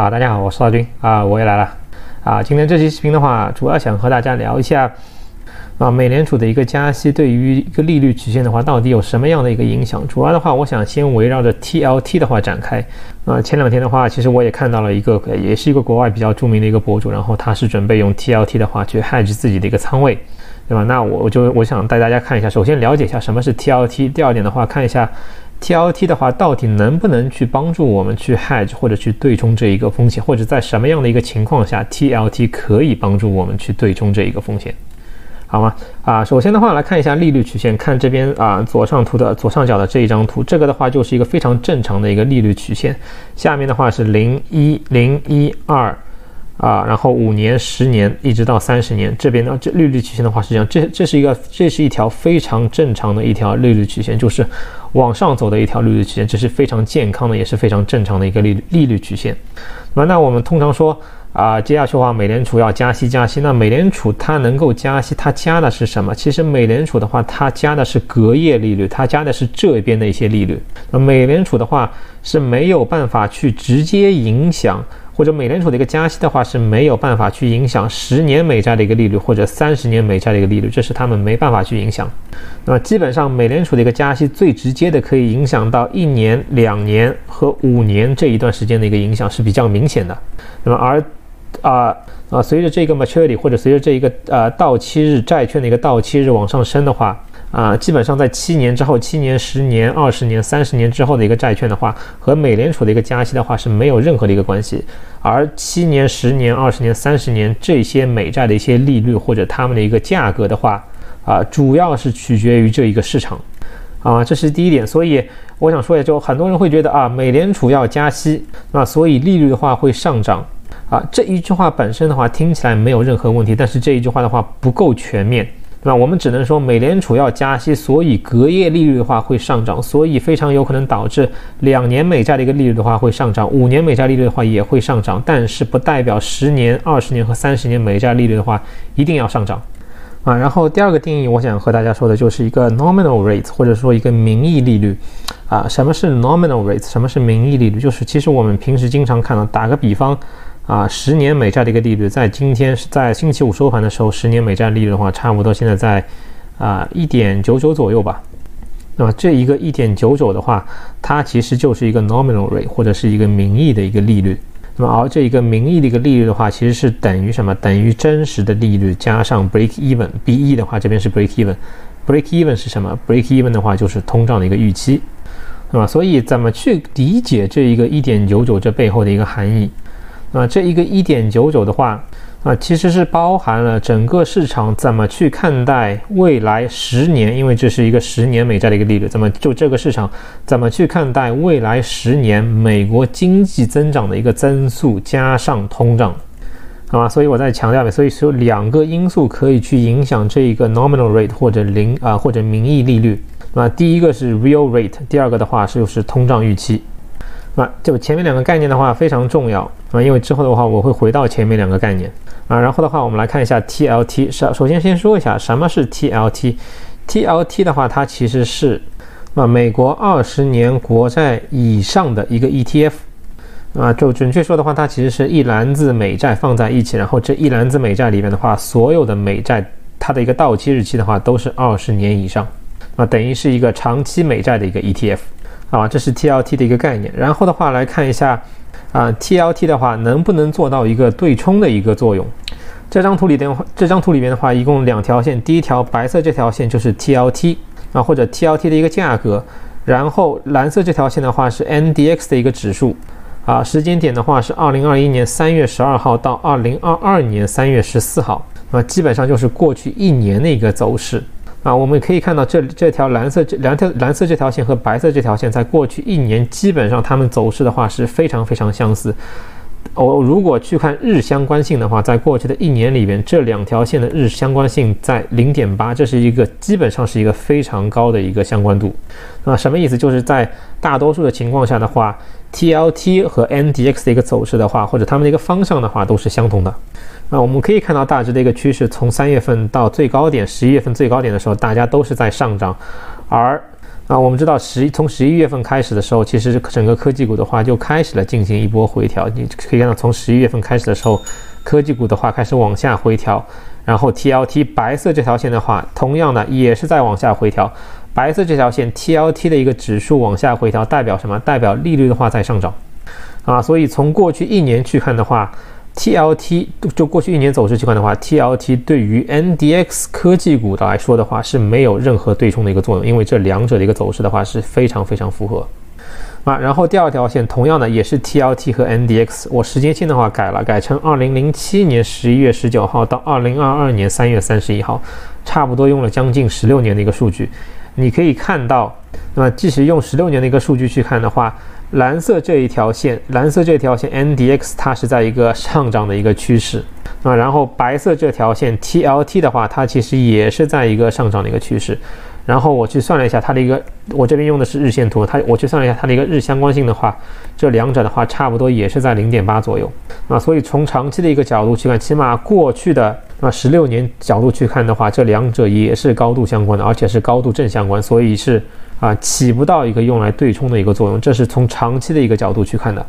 啊，大家好，我是大军啊，我也来了啊。今天这期视频的话，主要想和大家聊一下啊，美联储的一个加息对于一个利率曲线的话，到底有什么样的一个影响？主要的话，我想先围绕着 TLT 的话展开啊。前两天的话，其实我也看到了一个，也是一个国外比较著名的一个博主，然后他是准备用 TLT 的话去 hedge 自己的一个仓位，对吧？那我就我想带大家看一下，首先了解一下什么是 TLT，第二点的话，看一下。TLT 的话，到底能不能去帮助我们去 hedge 或者去对冲这一个风险，或者在什么样的一个情况下，TLT 可以帮助我们去对冲这一个风险，好吗？啊，首先的话来看一下利率曲线，看这边啊左上图的左上角的这一张图，这个的话就是一个非常正常的一个利率曲线，下面的话是零一零一二。啊，然后五年、十年，一直到三十年，这边呢，这利率曲线的话是这样，这这是一个，这是一条非常正常的一条利率曲线，就是往上走的一条利率曲线，这是非常健康的，也是非常正常的一个利率利率曲线。那，那我们通常说啊，接下去的话，美联储要加息加息，那美联储它能够加息，它加的是什么？其实美联储的话，它加的是隔夜利率，它加的是这边的一些利率。那美联储的话是没有办法去直接影响。或者美联储的一个加息的话是没有办法去影响十年美债的一个利率或者三十年美债的一个利率，这是他们没办法去影响。那么基本上美联储的一个加息最直接的可以影响到一年、两年和五年这一段时间的一个影响是比较明显的。那么而啊啊随着这个 maturity 或者随着这一个呃到期日债券的一个到期日往上升的话。啊，基本上在七年之后、七年、十年、二十年、三十年之后的一个债券的话，和美联储的一个加息的话是没有任何的一个关系。而七年、十年、二十年、三十年这些美债的一些利率或者它们的一个价格的话，啊，主要是取决于这一个市场。啊，这是第一点。所以我想说一下，就很多人会觉得啊，美联储要加息，那所以利率的话会上涨。啊，这一句话本身的话听起来没有任何问题，但是这一句话的话不够全面。对吧？我们只能说美联储要加息，所以隔夜利率的话会上涨，所以非常有可能导致两年美债的一个利率的话会上涨，五年美债利率的话也会上涨，但是不代表十年、二十年和三十年美债利率的话一定要上涨啊。然后第二个定义，我想和大家说的就是一个 nominal rate，或者说一个名义利率啊。什么是 nominal rate？什么是名义利率？就是其实我们平时经常看到，打个比方。啊，十年美债的一个利率，在今天是在星期五收盘的时候，十年美债利率的话，差不多现在在啊一点九九左右吧。那么这一个一点九九的话，它其实就是一个 nominal rate 或者是一个名义的一个利率。那么而这一个名义的一个利率的话，其实是等于什么？等于真实的利率加上 break even，B E 的话这边是 break even，break even 是什么？break even 的话就是通胀的一个预期，对吧？所以怎么去理解这一个一点九九这背后的一个含义？啊，这一个一点九九的话，啊，其实是包含了整个市场怎么去看待未来十年，因为这是一个十年美债的一个利率，怎么就这个市场怎么去看待未来十年美国经济增长的一个增速加上通胀，好吧？所以我在强调一遍所以是有两个因素可以去影响这一个 nominal rate 或者零啊或者名义利率，那第一个是 real rate，第二个的话是就是通胀预期。那就前面两个概念的话非常重要啊，因为之后的话我会回到前面两个概念啊。然后的话，我们来看一下 TLT。首首先先说一下什么是 TLT。TLT 的话，它其实是啊美国二十年国债以上的一个 ETF 啊。就准确说的话，它其实是一篮子美债放在一起，然后这一篮子美债里面的话，所有的美债它的一个到期日期的话都是二十年以上啊，等于是一个长期美债的一个 ETF。啊，这是 TLT 的一个概念。然后的话来看一下，啊，TLT 的话能不能做到一个对冲的一个作用？这张图里的这张图里面的话，一共两条线，第一条白色这条线就是 TLT 啊，或者 TLT 的一个价格。然后蓝色这条线的话是 NDX 的一个指数，啊，时间点的话是二零二一年三月十二号到二零二二年三月十四号，啊，基本上就是过去一年的一个走势。啊，我们可以看到这这条蓝色这两条蓝色这条线和白色这条线，在过去一年基本上它们走势的话是非常非常相似。我如果去看日相关性的话，在过去的一年里边，这两条线的日相关性在零点八，这是一个基本上是一个非常高的一个相关度。那什么意思？就是在大多数的情况下的话，TLT 和 NDX 的一个走势的话，或者它们的一个方向的话，都是相同的。那我们可以看到大致的一个趋势，从三月份到最高点，十一月份最高点的时候，大家都是在上涨，而啊，我们知道十从十一月份开始的时候，其实整个科技股的话就开始了进行一波回调。你可以看到，从十一月份开始的时候，科技股的话开始往下回调，然后 TLT 白色这条线的话，同样的也是在往下回调。白色这条线 TLT 的一个指数往下回调，代表什么？代表利率的话在上涨。啊，所以从过去一年去看的话。TLT 就过去一年走势去看的话，TLT 对于 NDX 科技股的来说的话是没有任何对冲的一个作用，因为这两者的一个走势的话是非常非常符合啊。然后第二条线同样的也是 TLT 和 NDX，我时间线的话改了，改成二零零七年十一月十九号到二零二二年三月三十一号，差不多用了将近十六年的一个数据。你可以看到，那么即使用十六年的一个数据去看的话。蓝色这一条线，蓝色这条线 NDX 它是在一个上涨的一个趋势啊，然后白色这条线 TLT 的话，它其实也是在一个上涨的一个趋势。然后我去算了一下它的一个，我这边用的是日线图，它我去算了一下它的一个日相关性的话，这两者的话差不多也是在零点八左右啊。所以从长期的一个角度去看，起码过去的啊十六年角度去看的话，这两者也是高度相关的，而且是高度正相关，所以是。啊，起不到一个用来对冲的一个作用，这是从长长期的一个角度去看的，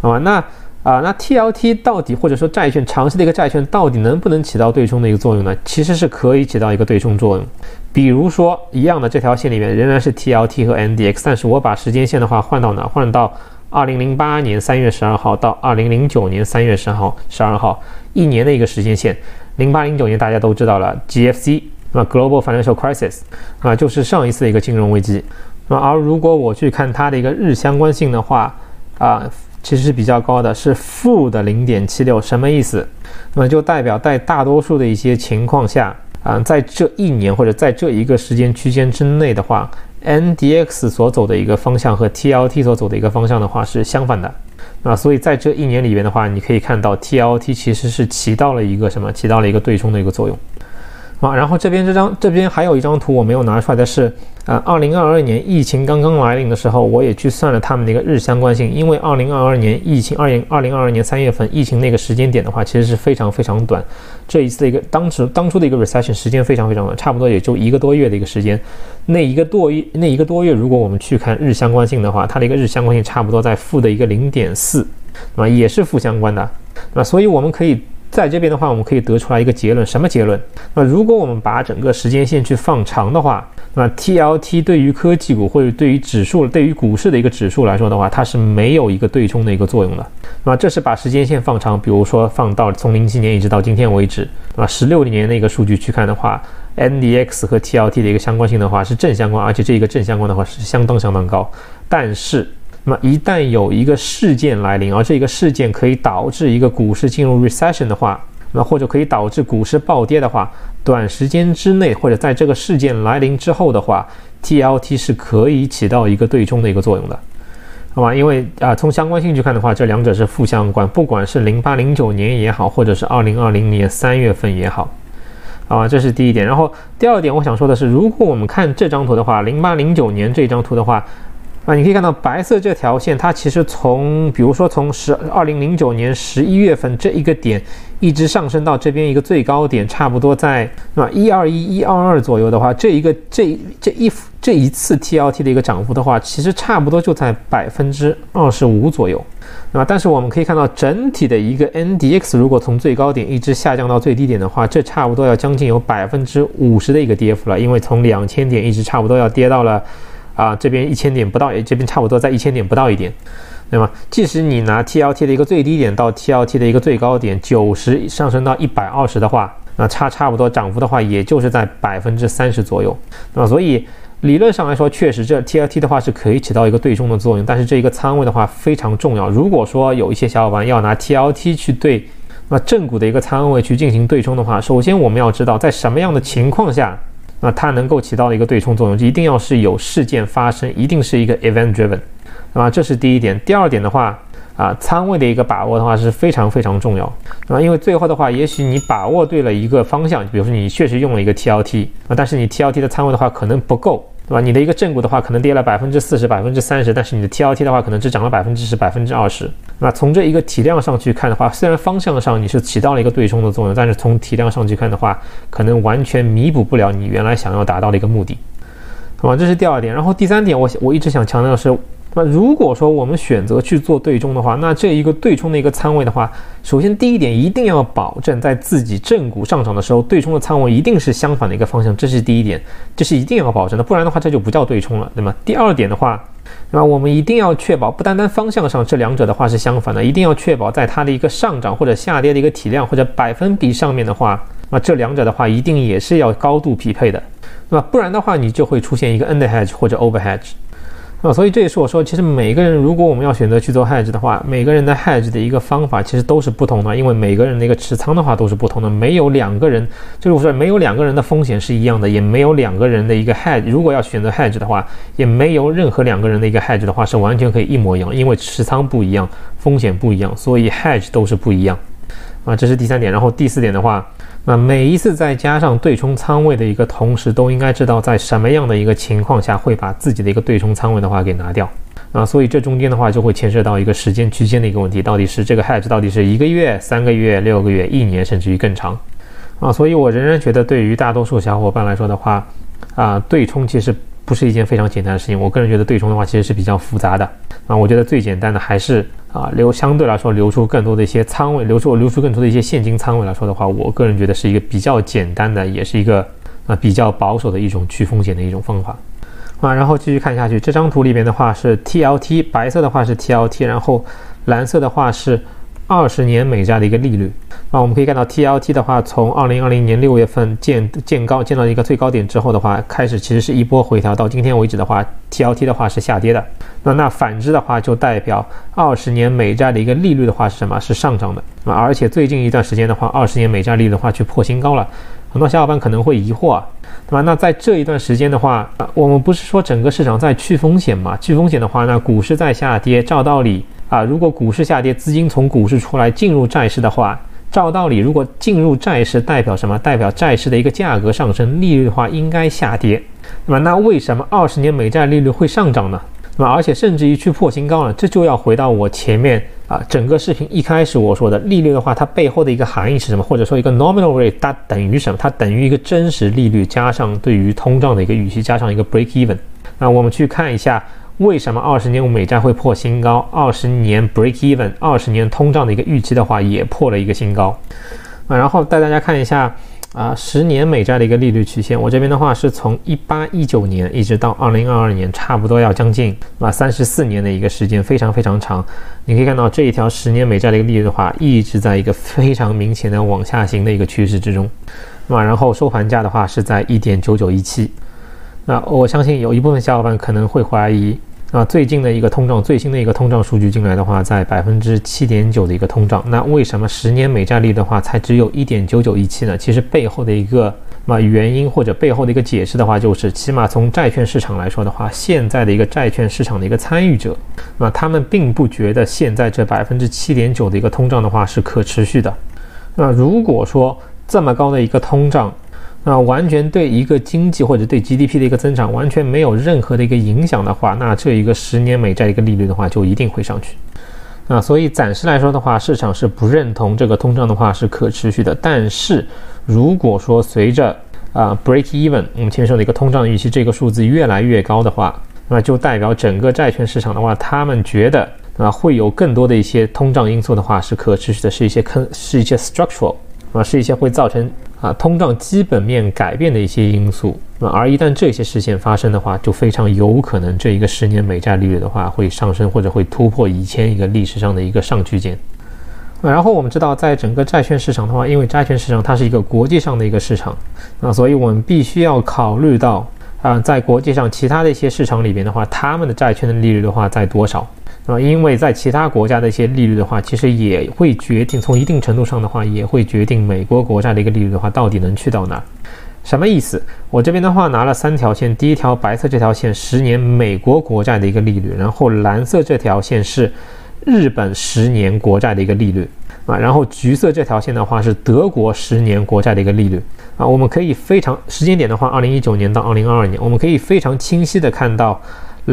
啊，那啊，那 TLT 到底或者说债券长期的一个债券到底能不能起到对冲的一个作用呢？其实是可以起到一个对冲作用，比如说一样的这条线里面仍然是 TLT 和 NDX，但是我把时间线的话换到哪？换到二零零八年三月十二号到二零零九年三月十号十二号一年的一个时间线，零八零九年大家都知道了 GFC。那 global financial crisis 啊，就是上一次的一个金融危机。那而如果我去看它的一个日相关性的话，啊，其实是比较高的，是负的零点七六，什么意思？那么就代表在大多数的一些情况下，啊，在这一年或者在这一个时间区间之内的话，NDX 所走的一个方向和 TLT 所走的一个方向的话是相反的。那，所以在这一年里边的话，你可以看到 TLT 其实是起到了一个什么？起到了一个对冲的一个作用。啊，然后这边这张这边还有一张图我没有拿出来的是，啊，二零二二年疫情刚刚来临的时候，我也去算了他们的一个日相关性，因为二零二二年疫情二零二零二二年三月份疫情那个时间点的话，其实是非常非常短，这一次的一个当时当初的一个 recession 时间非常非常短，差不多也就一个多月的一个时间，那一个多月那一个多月，如果我们去看日相关性的话，它的一个日相关性差不多在负的一个零点四，那么也是负相关的，那所以我们可以。在这边的话，我们可以得出来一个结论，什么结论？那如果我们把整个时间线去放长的话，那 TLT 对于科技股或者对于指数、对于股市的一个指数来说的话，它是没有一个对冲的一个作用的。那这是把时间线放长，比如说放到从零七年一直到今天为止，啊，十六年的一个数据去看的话，NDX 和 TLT 的一个相关性的话是正相关，而且这一个正相关的话是相当相当高，但是。那么一旦有一个事件来临，而这个事件可以导致一个股市进入 recession 的话，那或者可以导致股市暴跌的话，短时间之内或者在这个事件来临之后的话，TLT 是可以起到一个对冲的一个作用的，好吧？因为啊，从相关性去看的话，这两者是负相关，不管是零八零九年也好，或者是二零二零年三月份也好，啊，这是第一点。然后第二点，我想说的是，如果我们看这张图的话，零八零九年这张图的话。啊，你可以看到白色这条线，它其实从，比如说从十二零零九年十一月份这一个点，一直上升到这边一个最高点，差不多在那一二一一二二左右的话，这一个这这一这一次 TLT 的一个涨幅的话，其实差不多就在百分之二十五左右，那么，但是我们可以看到整体的一个 NDX 如果从最高点一直下降到最低点的话，这差不多要将近有百分之五十的一个跌幅了，因为从两千点一直差不多要跌到了。啊，这边一千点不到，这边差不多在一千点不到一点，对吗？即使你拿 TLT 的一个最低点到 TLT 的一个最高点九十上升到一百二十的话，那差差不多涨幅的话，也就是在百分之三十左右。那，所以理论上来说，确实这 TLT 的话是可以起到一个对冲的作用。但是这一个仓位的话非常重要。如果说有一些小伙伴要拿 TLT 去对那正股的一个仓位去进行对冲的话，首先我们要知道在什么样的情况下。那它能够起到一个对冲作用，就一定要是有事件发生，一定是一个 event driven，那么这是第一点。第二点的话，啊，仓位的一个把握的话是非常非常重要，啊，因为最后的话，也许你把握对了一个方向，比如说你确实用了一个 TLT，啊，但是你 TLT 的仓位的话可能不够。对吧？你的一个正股的话，可能跌了百分之四十、百分之三十，但是你的 TLT 的话，可能只涨了百分之十、百分之二十。那从这一个体量上去看的话，虽然方向上你是起到了一个对冲的作用，但是从体量上去看的话，可能完全弥补不了你原来想要达到的一个目的。好吧，这是第二点。然后第三点，我我一直想强调的是。那如果说我们选择去做对冲的话，那这一个对冲的一个仓位的话，首先第一点一定要保证在自己正股上涨的时候，对冲的仓位一定是相反的一个方向，这是第一点，这是一定要保证的，不然的话这就不叫对冲了，对吗？第二点的话，那我们一定要确保不单单方向上这两者的话是相反的，一定要确保在它的一个上涨或者下跌的一个体量或者百分比上面的话，那这两者的话一定也是要高度匹配的，那么不然的话你就会出现一个 under hedge 或者 over hedge。啊，所以这也是我说，其实每个人如果我们要选择去做 hedge 的话，每个人的 hedge 的一个方法其实都是不同的，因为每个人的一个持仓的话都是不同的，没有两个人就是我说没有两个人的风险是一样的，也没有两个人的一个 hedge，如果要选择 hedge 的话，也没有任何两个人的一个 hedge 的话是完全可以一模一样，因为持仓不一样，风险不一样，所以 hedge 都是不一样。啊，这是第三点，然后第四点的话。那每一次再加上对冲仓位的一个同时，都应该知道在什么样的一个情况下会把自己的一个对冲仓位的话给拿掉啊，所以这中间的话就会牵涉到一个时间区间的一个问题，到底是这个 hedge 到底是一个月、三个月、六个月、一年，甚至于更长啊，所以我仍然觉得对于大多数小伙伴来说的话，啊，对冲其实。不是一件非常简单的事情。我个人觉得对冲的话，其实是比较复杂的啊。我觉得最简单的还是啊留相对来说留出更多的一些仓位，留出留出更多的一些现金仓位来说的话，我个人觉得是一个比较简单的，也是一个啊比较保守的一种去风险的一种方法啊。然后继续看下去，这张图里边的话是 TLT，白色的话是 TLT，然后蓝色的话是。二十年美债的一个利率啊，我们可以看到 TLT 的话，从二零二零年六月份见见高见到一个最高点之后的话，开始其实是一波回调，到今天为止的话，TLT 的话是下跌的。那那反之的话，就代表二十年美债的一个利率的话是什么？是上涨的啊！而且最近一段时间的话，二十年美债利率的话去破新高了。很多小伙伴可能会疑惑，啊对吧？那在这一段时间的话，我们不是说整个市场在去风险嘛？去风险的话，那股市在下跌，照道理。啊，如果股市下跌，资金从股市出来进入债市的话，照道理，如果进入债市代表什么？代表债市的一个价格上升，利率的话应该下跌，那么那为什么二十年美债利率会上涨呢？那么而且甚至于去破新高了，这就要回到我前面啊整个视频一开始我说的利率的话，它背后的一个含义是什么？或者说一个 nominal rate 它等于什么？它等于一个真实利率加上对于通胀的一个预期加上一个 break even。那我们去看一下。为什么二十年美债会破新高？二十年 break even，二十年通胀的一个预期的话也破了一个新高啊。然后带大家看一下啊，十年美债的一个利率曲线。我这边的话是从一八一九年一直到二零二二年，差不多要将近啊三十四年的一个时间，非常非常长。你可以看到这一条十年美债的一个利率的话，一直在一个非常明显的往下行的一个趋势之中啊。然后收盘价的话是在一点九九一七。那我相信有一部分小伙伴可能会怀疑。啊，最近的一个通胀，最新的一个通胀数据进来的话，在百分之七点九的一个通胀。那为什么十年美债率的话才只有一点九九一七呢？其实背后的一个嘛原因或者背后的一个解释的话，就是起码从债券市场来说的话，现在的一个债券市场的一个参与者，那他们并不觉得现在这百分之七点九的一个通胀的话是可持续的。那如果说这么高的一个通胀，那完全对一个经济或者对 GDP 的一个增长完全没有任何的一个影响的话，那这一个十年美债一个利率的话就一定会上去。啊，所以暂时来说的话，市场是不认同这个通胀的话是可持续的。但是如果说随着啊 break even，我们前面说的一个通胀预期这个数字越来越高的话，那就代表整个债券市场的话，他们觉得啊会有更多的一些通胀因素的话是可持续的，是一些坑，是一些 structural。啊，是一些会造成啊通胀基本面改变的一些因素。那而一旦这些事件发生的话，就非常有可能这一个十年美债利率的话会上升，或者会突破以前一个历史上的一个上区间。然后我们知道，在整个债券市场的话，因为债券市场它是一个国际上的一个市场，那所以我们必须要考虑到啊，在国际上其他的一些市场里边的话，他们的债券的利率的话在多少。啊，因为在其他国家的一些利率的话，其实也会决定，从一定程度上的话，也会决定美国国债的一个利率的话，到底能去到哪？什么意思？我这边的话拿了三条线，第一条白色这条线，十年美国国债的一个利率，然后蓝色这条线是日本十年国债的一个利率，啊，然后橘色这条线的话是德国十年国债的一个利率，啊，我们可以非常时间点的话，二零一九年到二零二二年，我们可以非常清晰的看到。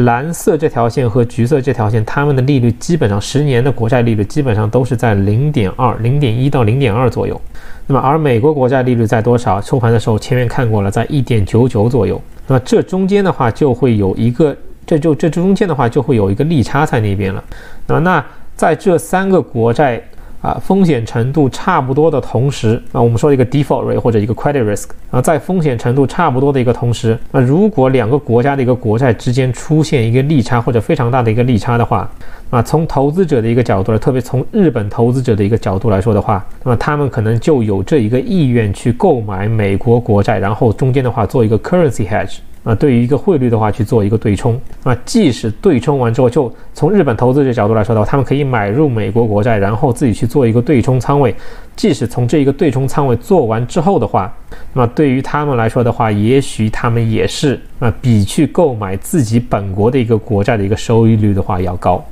蓝色这条线和橘色这条线，它们的利率基本上十年的国债利率基本上都是在零点二、零点一到零点二左右。那么，而美国国债利率在多少？收盘的时候前面看过了，在一点九九左右。那么这中间的话就会有一个，这就这中间的话就会有一个利差在那边了。那么那在这三个国债。啊，风险程度差不多的同时，啊，我们说一个 default rate 或者一个 credit risk 啊，在风险程度差不多的一个同时，那如果两个国家的一个国债之间出现一个利差或者非常大的一个利差的话，啊，从投资者的一个角度来，特别从日本投资者的一个角度来说的话，那么他们可能就有这一个意愿去购买美国国债，然后中间的话做一个 currency hedge。啊，对于一个汇率的话去做一个对冲，啊，即使对冲完之后，就从日本投资者角度来说的话，他们可以买入美国国债，然后自己去做一个对冲仓位。即使从这一个对冲仓位做完之后的话，那么对于他们来说的话，也许他们也是啊，比去购买自己本国的一个国债的一个收益率的话要高。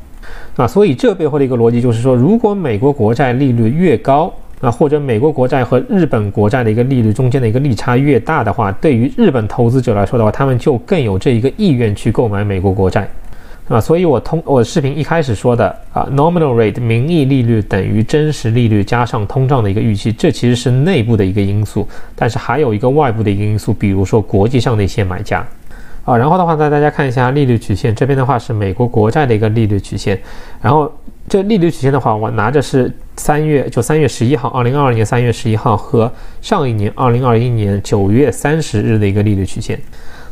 啊，所以这背后的一个逻辑就是说，如果美国国债利率越高，啊，或者美国国债和日本国债的一个利率中间的一个利差越大的话，对于日本投资者来说的话，他们就更有这一个意愿去购买美国国债，啊，所以我通我视频一开始说的啊，nominal rate 名义利率等于真实利率加上通胀的一个预期，这其实是内部的一个因素，但是还有一个外部的一个因素，比如说国际上的一些买家。啊，然后的话呢，大家看一下利率曲线，这边的话是美国国债的一个利率曲线，然后这利率曲线的话，我拿着是三月，就三月十一号，二零二二年三月十一号和上一年二零二一年九月三十日的一个利率曲线。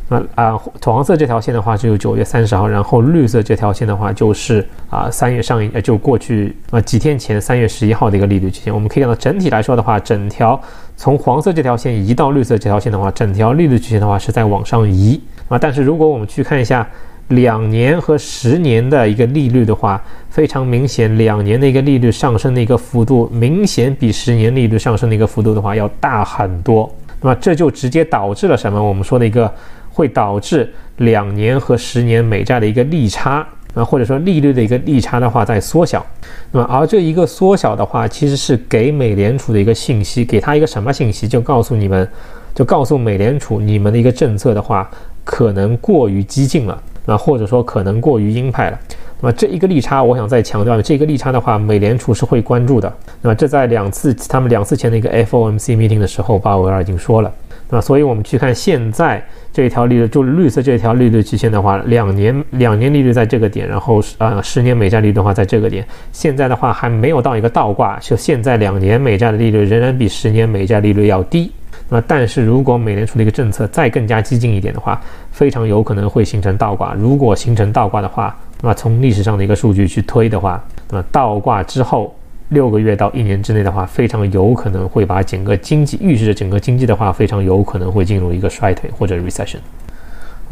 那啊，土黄色这条线的话就是九月三十号，然后绿色这条线的话就是啊三月上一呃就过去啊几天前三月十一号的一个利率曲线。我们可以看到整体来说的话，整条从黄色这条线移到绿色这条线的话，整条利率曲线的话是在往上移。啊，但是如果我们去看一下两年和十年的一个利率的话，非常明显，两年的一个利率上升的一个幅度明显比十年利率上升的一个幅度的话要大很多。那么这就直接导致了什么？我们说的一个会导致两年和十年美债的一个利差啊，或者说利率的一个利差的话在缩小。那么而这一个缩小的话，其实是给美联储的一个信息，给他一个什么信息？就告诉你们，就告诉美联储，你们的一个政策的话。可能过于激进了，那或者说可能过于鹰派了。那么这一个利差，我想再强调，这个利差的话，美联储是会关注的。那么这在两次他们两次前的一个 FOMC meeting 的时候，鲍威尔已经说了。那所以我们去看现在这条利率，就绿色这条利率曲线的话，两年两年利率在这个点，然后呃十年美债利率的话在这个点，现在的话还没有到一个倒挂，就现在两年美债的利率仍然比十年美债利率要低。那但是如果美联储的一个政策再更加激进一点的话，非常有可能会形成倒挂。如果形成倒挂的话，那么从历史上的一个数据去推的话，那么倒挂之后六个月到一年之内的话，非常有可能会把整个经济预示着整个经济的话，非常有可能会进入一个衰退或者 recession。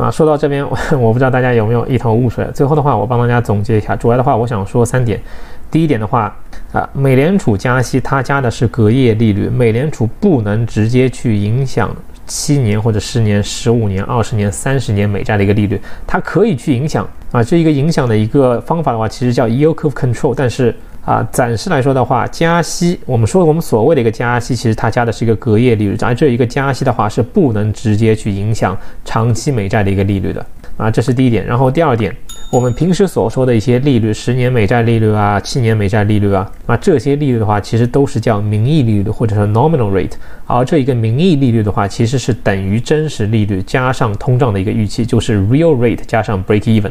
啊，说到这边，我不知道大家有没有一头雾水。最后的话，我帮大家总结一下，主要的话，我想说三点。第一点的话，啊，美联储加息，它加的是隔夜利率，美联储不能直接去影响七年或者十年、十五年、二十年、三十年美债的一个利率，它可以去影响啊，这一个影响的一个方法的话，其实叫 yield curve control，但是啊，暂时来说的话，加息，我们说我们所谓的一个加息，其实它加的是一个隔夜利率，而这一个加息的话是不能直接去影响长期美债的一个利率的啊，这是第一点，然后第二点。我们平时所说的一些利率，十年美债利率啊，七年美债利率啊，那这些利率的话，其实都是叫名义利率或者说 nominal rate。而这一个名义利率的话，其实是等于真实利率加上通胀的一个预期，就是 real rate 加上 break even。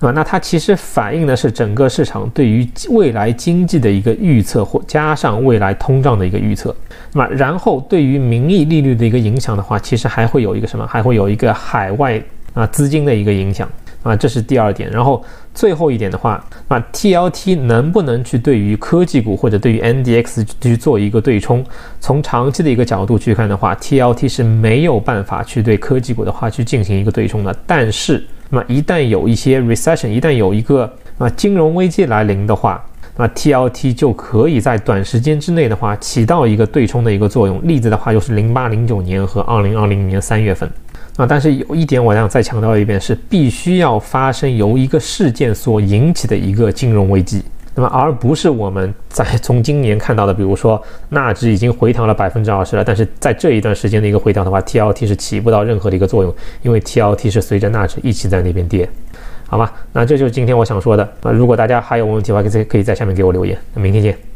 啊，那它其实反映的是整个市场对于未来经济的一个预测，或加上未来通胀的一个预测。那么，然后对于名义利率的一个影响的话，其实还会有一个什么？还会有一个海外啊资金的一个影响。啊，这是第二点。然后最后一点的话，那 TLT 能不能去对于科技股或者对于 NDX 去做一个对冲？从长期的一个角度去看的话，TLT 是没有办法去对科技股的话去进行一个对冲的。但是，那一旦有一些 recession，一旦有一个啊金融危机来临的话，那 TLT 就可以在短时间之内的话起到一个对冲的一个作用。例子的话就是零八零九年和二零二零年三月份。啊，但是有一点我想再强调一遍，是必须要发生由一个事件所引起的一个金融危机，那么而不是我们在 从今年看到的，比如说纳指已经回调了百分之二十了，但是在这一段时间的一个回调的话，TLT 是起不到任何的一个作用，因为 TLT 是随着纳指一起在那边跌，好吧？那这就是今天我想说的。那如果大家还有问题的话，可以可以在下面给我留言。那明天见。